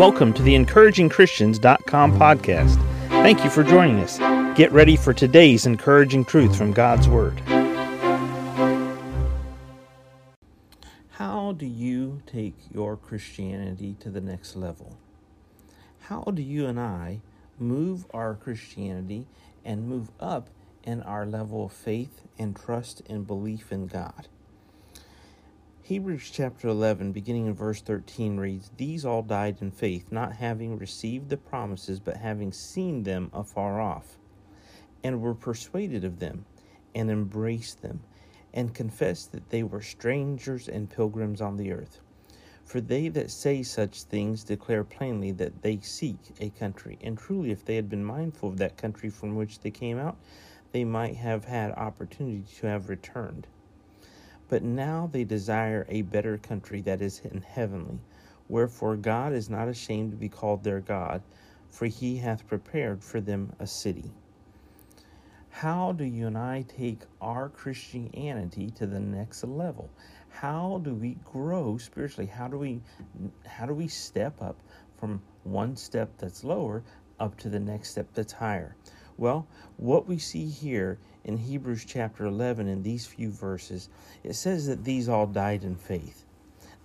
Welcome to the encouragingchristians.com podcast. Thank you for joining us. Get ready for today's encouraging truth from God's Word. How do you take your Christianity to the next level? How do you and I move our Christianity and move up in our level of faith and trust and belief in God? Hebrews chapter 11, beginning in verse 13, reads These all died in faith, not having received the promises, but having seen them afar off, and were persuaded of them, and embraced them, and confessed that they were strangers and pilgrims on the earth. For they that say such things declare plainly that they seek a country. And truly, if they had been mindful of that country from which they came out, they might have had opportunity to have returned. But now they desire a better country that is in heavenly. Wherefore God is not ashamed to be called their God, for he hath prepared for them a city. How do you and I take our Christianity to the next level? How do we grow spiritually? How do we how do we step up from one step that's lower up to the next step that's higher? Well, what we see here in Hebrews chapter 11 in these few verses, it says that these all died in faith,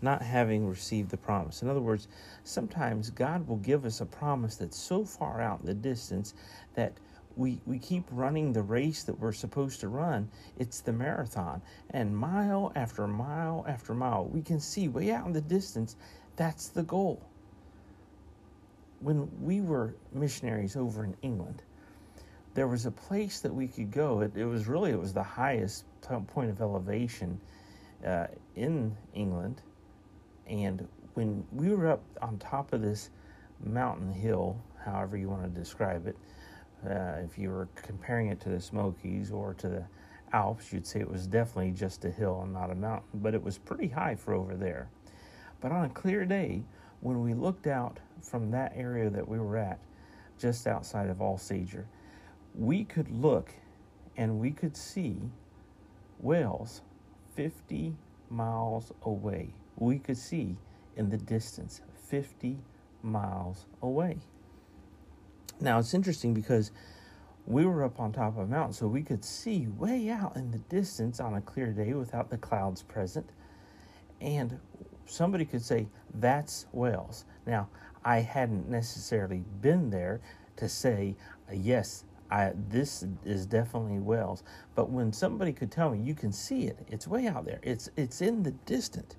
not having received the promise. In other words, sometimes God will give us a promise that's so far out in the distance that we, we keep running the race that we're supposed to run. It's the marathon. And mile after mile after mile, we can see way out in the distance that's the goal. When we were missionaries over in England, there was a place that we could go. It, it was really it was the highest point of elevation uh, in England, and when we were up on top of this mountain hill, however you want to describe it, uh, if you were comparing it to the Smokies or to the Alps, you'd say it was definitely just a hill and not a mountain, but it was pretty high for over there. But on a clear day, when we looked out from that area that we were at, just outside of Alsager, we could look and we could see Wales 50 miles away. We could see in the distance 50 miles away. Now it's interesting because we were up on top of a mountain, so we could see way out in the distance on a clear day without the clouds present. And somebody could say, That's Wales. Now, I hadn't necessarily been there to say, Yes, I, this is definitely Wales. But when somebody could tell me, you can see it, it's way out there, it's, it's in the distant.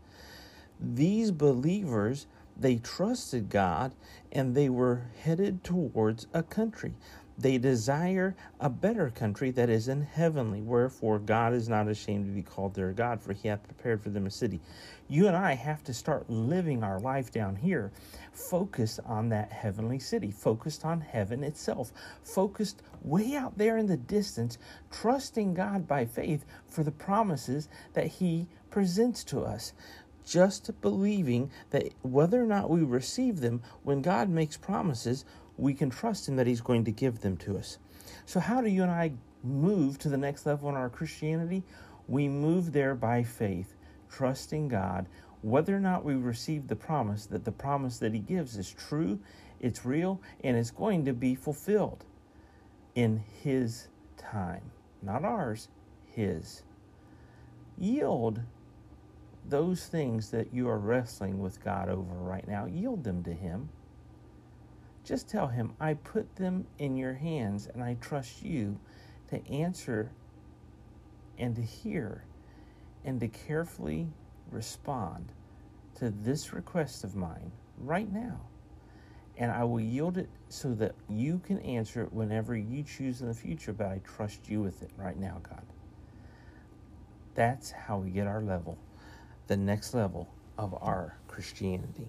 These believers, they trusted God and they were headed towards a country. They desire a better country that is in heavenly. Wherefore, God is not ashamed to be called their God, for he hath prepared for them a city. You and I have to start living our life down here, focused on that heavenly city, focused on heaven itself, focused way out there in the distance, trusting God by faith for the promises that he presents to us just believing that whether or not we receive them, when God makes promises, we can trust Him that He's going to give them to us. So, how do you and I move to the next level in our Christianity? We move there by faith, trusting God, whether or not we receive the promise, that the promise that He gives is true, it's real, and it's going to be fulfilled in His time. Not ours, His. Yield those things that you are wrestling with God over right now, yield them to Him. Just tell Him, I put them in your hands and I trust you to answer and to hear and to carefully respond to this request of mine right now. And I will yield it so that you can answer it whenever you choose in the future, but I trust you with it right now, God. That's how we get our level, the next level of our Christianity.